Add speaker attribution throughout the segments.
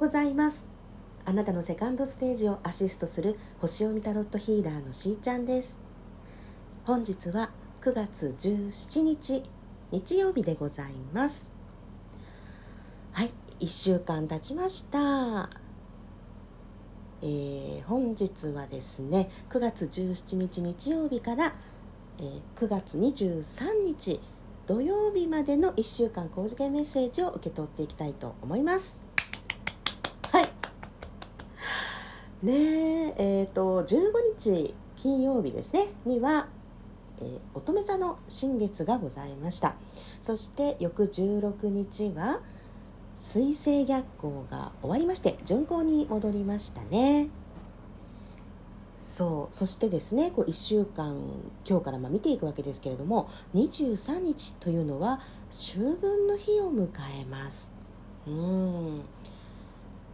Speaker 1: ございます。あなたのセカンドステージをアシストする星読みタロットヒーラーのしーちゃんです。本日は9月17日日曜日でございます。はい1週間経ちました。えー、本日はですね9月17日日曜日から、えー、9月23日土曜日までの1週間工事系メッセージを受け取っていきたいと思いますはいねええーと、15日金曜日ですね。には、えー、乙女座の新月がございました。そして翌16日は水星逆行が終わりまして巡行に戻りましたね。そう。そしてですねこう1週間今日からま見ていくわけですけれども23日というのは秋分の日を迎えます。うん。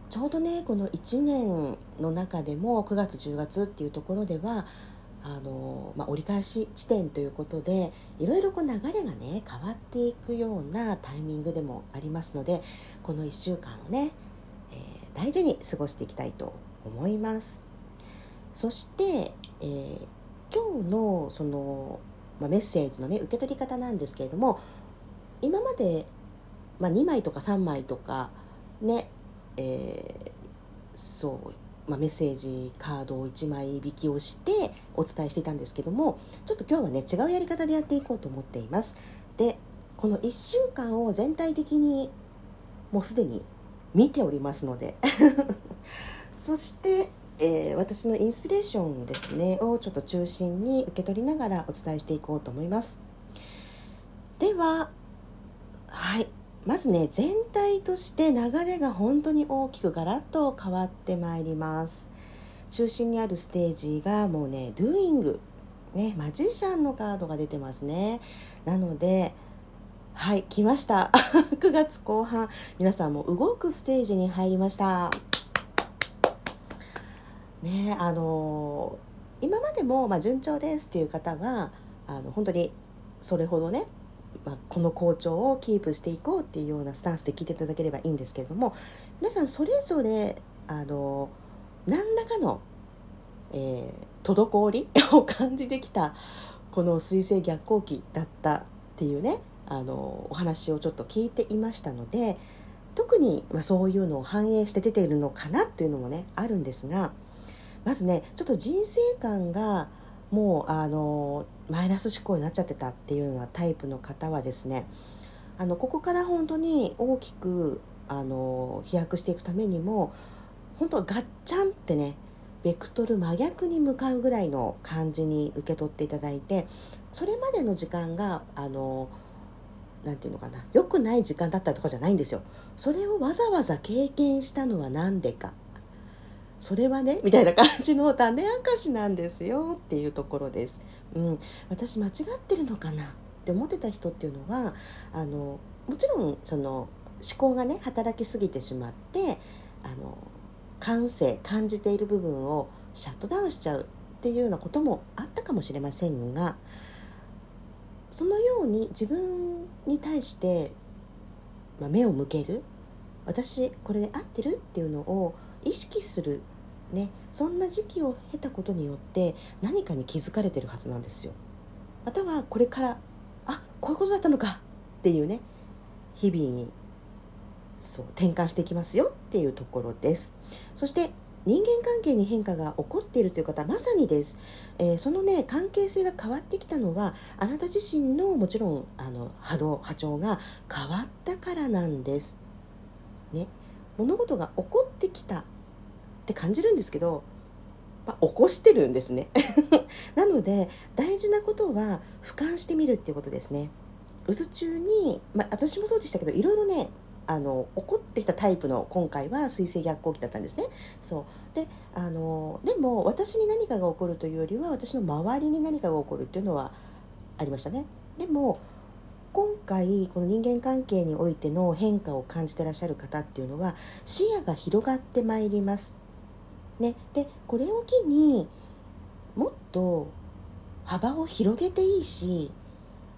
Speaker 1: ちょうどねこの1年の中でも9月10月っていうところではあの、まあ、折り返し地点ということでいろいろこう流れがね変わっていくようなタイミングでもありますのでこの1週間をね、えー、大事に過ごしていきたいと思います。そして、えー、今日のその、まあ、メッセージのね受け取り方なんですけれども今まで、まあ、2枚とか3枚とかね、えー、そうまあ、メッセージカードを1枚引きをしてお伝えしていたんですけどもちょっと今日はね違うやり方でやっていこうと思っています。でこの1週間を全体的にもうすでに見ておりますので そして、えー、私のインスピレーションですねをちょっと中心に受け取りながらお伝えしていこうと思います。でははい。まずね全体として流れが本当に大きくガラッと変わってまいります。中心にあるステージがもうね Doing ねマジシャンのカードが出てますね。なのではい来ました。9月後半。皆さんも動くステージに入りました。ねあの今までも、まあ、順調ですっていう方はあの本当にそれほどねまあ、この好調をキープしていこうっていうようなスタンスで聞いていただければいいんですけれども皆さんそれぞれあの何らかの、えー、滞り を感じてきたこの水星逆行期だったっていうねあのお話をちょっと聞いていましたので特に、まあ、そういうのを反映して出ているのかなっていうのもねあるんですがまずねちょっと人生観がもうあのマイナス思考になっちゃってたっていうようなタイプの方はですねあのここから本当に大きくあの飛躍していくためにも本当ガッチャンってねベクトル真逆に向かうぐらいの感じに受け取っていただいてそれまでの時間があのなて言うのかな良くない時間だったとかじゃないんですよ。それをわざわざ経験したのは何でか。それはねみたいな感じの種明かしなんですよ っていうところです。うん、私間違ってるのかな？って思ってた人っていうのはあのもちろんその思考がね働きすぎてしまってあの感性感じている部分をシャットダウンしちゃうっていうようなこともあったかもしれませんがそのように自分に対して、まあ、目を向ける私これで合ってるっていうのを意識するねそんな時期を経たことによって何かに気づかれてるはずなんですよ。またはこれからあこういうことだったのかっていうね日々にそう転換していきますよっていうところです。そして人間関係に変化が起こっているという方まさにです、えー、そのね関係性が変わってきたのはあなた自身のもちろんあの波動波長が変わったからなんです。ね。物事が起こってきたって感じるんですけど、まあ、起こしてるんですね。なので大事なことは俯瞰してみるっていうことですね。渦中に、まあ、私もそうでしたけどいろいろねあの起こってきたタイプの今回は水星逆行期だったんですね。そう。であのでも私に何かが起こるというよりは私の周りに何かが起こるっていうのはありましたね。でも今回この人間関係においての変化を感じてらっしゃる方っていうのは視野が広がってまいります。ね、でこれを機にもっと幅を広げていいし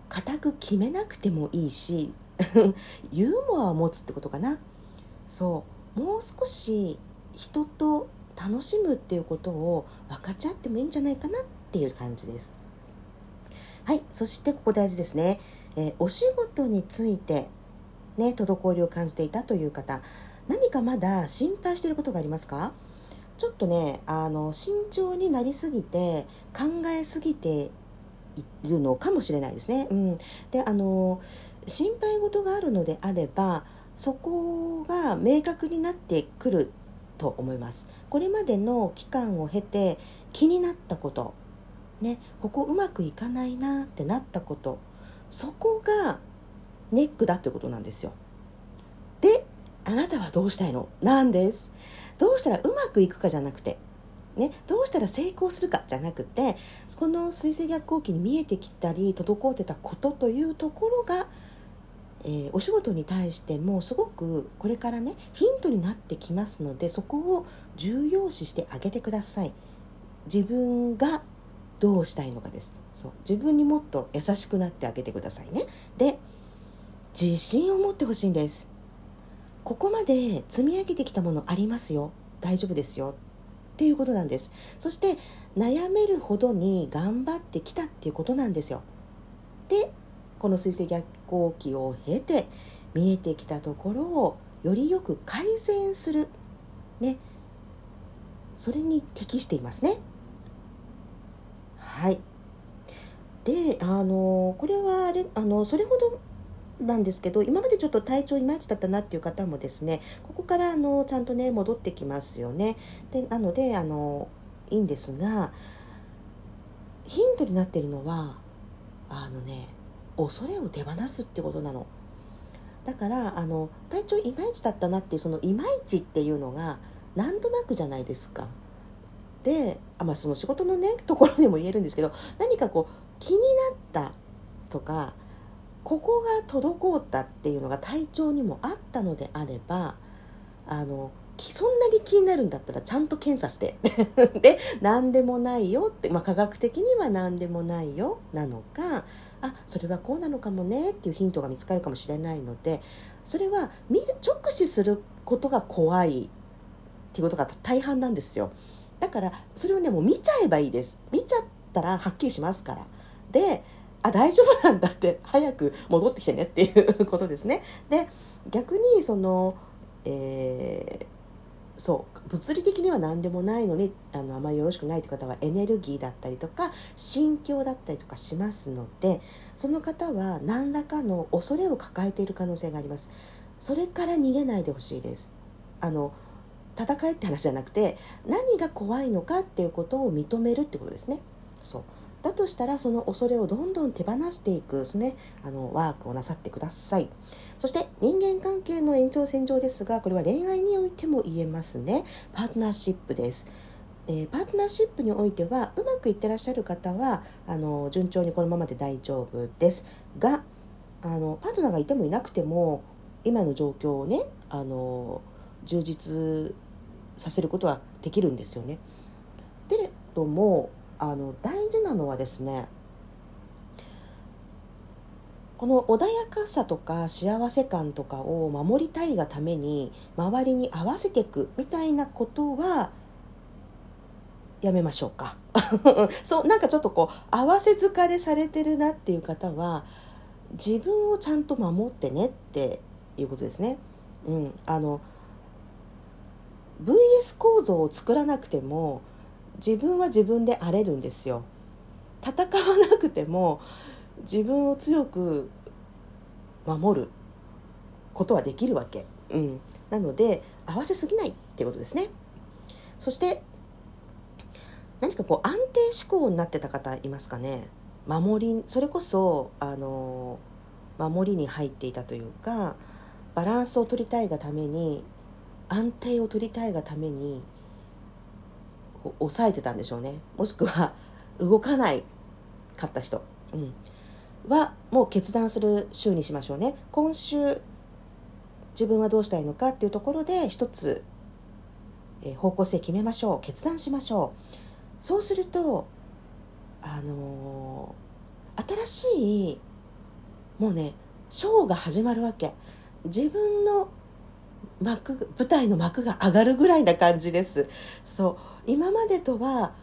Speaker 1: 固く決めなくてもいいし ユーモアを持つってことかな。そう。もう少し人と楽しむっていうことを分かち合ってもいいんじゃないかなっていう感じです。はい。そしてここ大事ですね、えー、お仕事についてね滞りを感じていたという方何かまだ心配していることがありますか？ちょっとねあの慎重になりすぎて考えすぎているのかもしれないですね。うん、であの心配事があるのであればそこが明確になってくると思います。これまでの期間を経て気になったこと、ね、ここうまくいかないなってなったことそこがネックだってことなんですよ。であなたはどうしたいの？なんです。どうしたらうまくいくかじゃなくて、ね、どうしたら成功するかじゃなくてこの水星逆行期に見えてきたり滞ってたことというところが、えー、お仕事に対してもすごくこれからねヒントになってきますのでそこを重要視してあげてください。自分がどうしたいのかです。そう。自分にもっと優しくなってあげてくださいね。で自信を持ってほしいんです。ここまで積み上げてきたものありますよ。大丈夫ですよ。っていうことなんです。そして悩めるほどに頑張ってきたっていうことなんですよ。でこの水星逆行期を経て見えてきたところをよりよく改善する。ね。それに適していますね。はい。であのこれはあれあのそれほどなんですけど今までちょっと体調いまいちだったなっていう方もですねここからあのちゃんとね戻ってきますよね。でなのであのいいんですがヒントになっているのはあのね恐れを手放すってことなの。だからあの体調いまいちだったなっていうそのいまいちっていうのがなんとなくじゃないですか。であ、まあ、その仕事のねところでも言えるんですけど何かこう気になったとかここが滞ったっていうのが体調にもあったのであればあのそんなに気になるんだったらちゃんと検査して。で何でもないよって、まあ、科学的には何でもないよなのかあそれはこうなのかもねっていうヒントが見つかるかもしれないのでそれは見直視することが怖いっていうことが大半なんですよ。だからそれをねもう見ちゃえばいいです。見ちゃったらはっきりしますから。であ大丈夫なんだって 早く戻ってきてねっていうことですね。で逆にその、えー、そう物理的には何でもないのにあのあまりよろしくないという方はエネルギーだったりとか心境だったりとかしますのでその方は何らかの恐れを抱えている可能性があります。それから逃げないでほしいです。あの戦いって話じゃなくて何が怖いのかっていうことを認めるってことですね。そうだとしたらその恐れをどんどん手放していくその、ね、あのワークをなさってください。そして人間関係の延長線上ですがこれは恋愛においても言えますね。パートナーシップです。えー、パートナーシップにおいてはうまくいってらっしゃる方はあの順調にこのままで大丈夫です。があのパートナーがいてもいなくても今の状況をねあの充実させることはできるんですよね。けれどもあの大事なのはですねこの穏やかさとか幸せ感とかを守りたいがために周りに合わせていくみたいなことはやめましょうか そうなんかちょっとこう合わせ疲れされてるなっていう方は自分をちゃんと守ってねっていうことですね。うん、あの VS 構造を作らなくても自分は自分で荒れるんですよ戦わなくても自分を強く守ることはできるわけ、うん、なので合わせすぎないっていうことですね。そして何かこう安定志向になってた方いますかね。守りそれこそあの守りに入っていたというかバランスを取りたいがために安定を取りたいがためにこう抑えてたんでしょうね。もしくは動かないかった人、うん、はもう決断する週にしましょうね。今週自分はどうしたいのかっていうところで一つ、え、方向性決めましょう。決断しましょう。そうするとあのー、新しいもうねショーが始まるわけ。自分の幕舞台の幕が上がるぐらいな感じです。そう。今までとは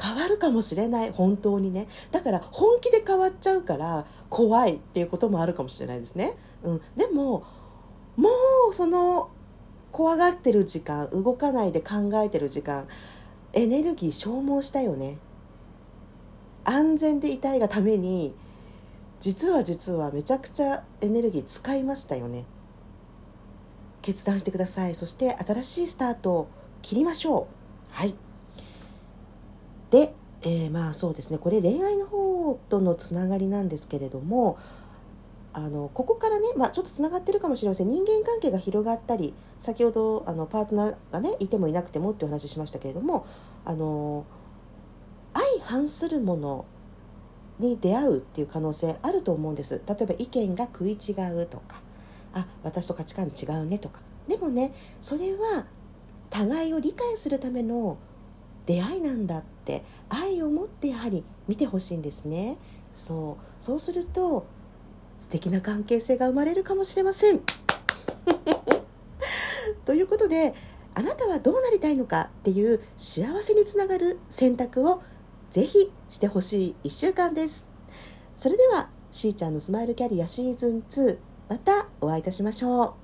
Speaker 1: 変わるかもしれない本当にね。だから本気で変わっちゃうから怖いっていうこともあるかもしれないですね、うん、でももうその怖がってる時間動かないで考えてる時間エネルギー消耗したよね。安全でいたいがために実は実はめちゃくちゃエネルギー使いましたよね。決断してください。そして新しいスタートを切りましょう。はい。で、えー、まあそうですね。これ恋愛の方とのつながりなんですけれどもあのここからね、まあ、ちょっとつながってるかもしれません。人間関係が広がったり先ほどあのパートナーがねいてもいなくてもっていう話しましたけれどもあの相反するものに出会うっていう可能性あると思うんです。例えば意見が食い違うとかあ私と価値観違うねとか。でもねそれは互いを理解するための出会いなんだって愛を持ってやはり見てほしいんですね。そうそうすると素敵な関係性が生まれるかもしれません。ということであなたはどうなりたいのかっていう幸せにつながる選択をぜひしてほしい1週間です。それではしーちゃんのスマイルキャリアシーズン2またお会いいたしましょう。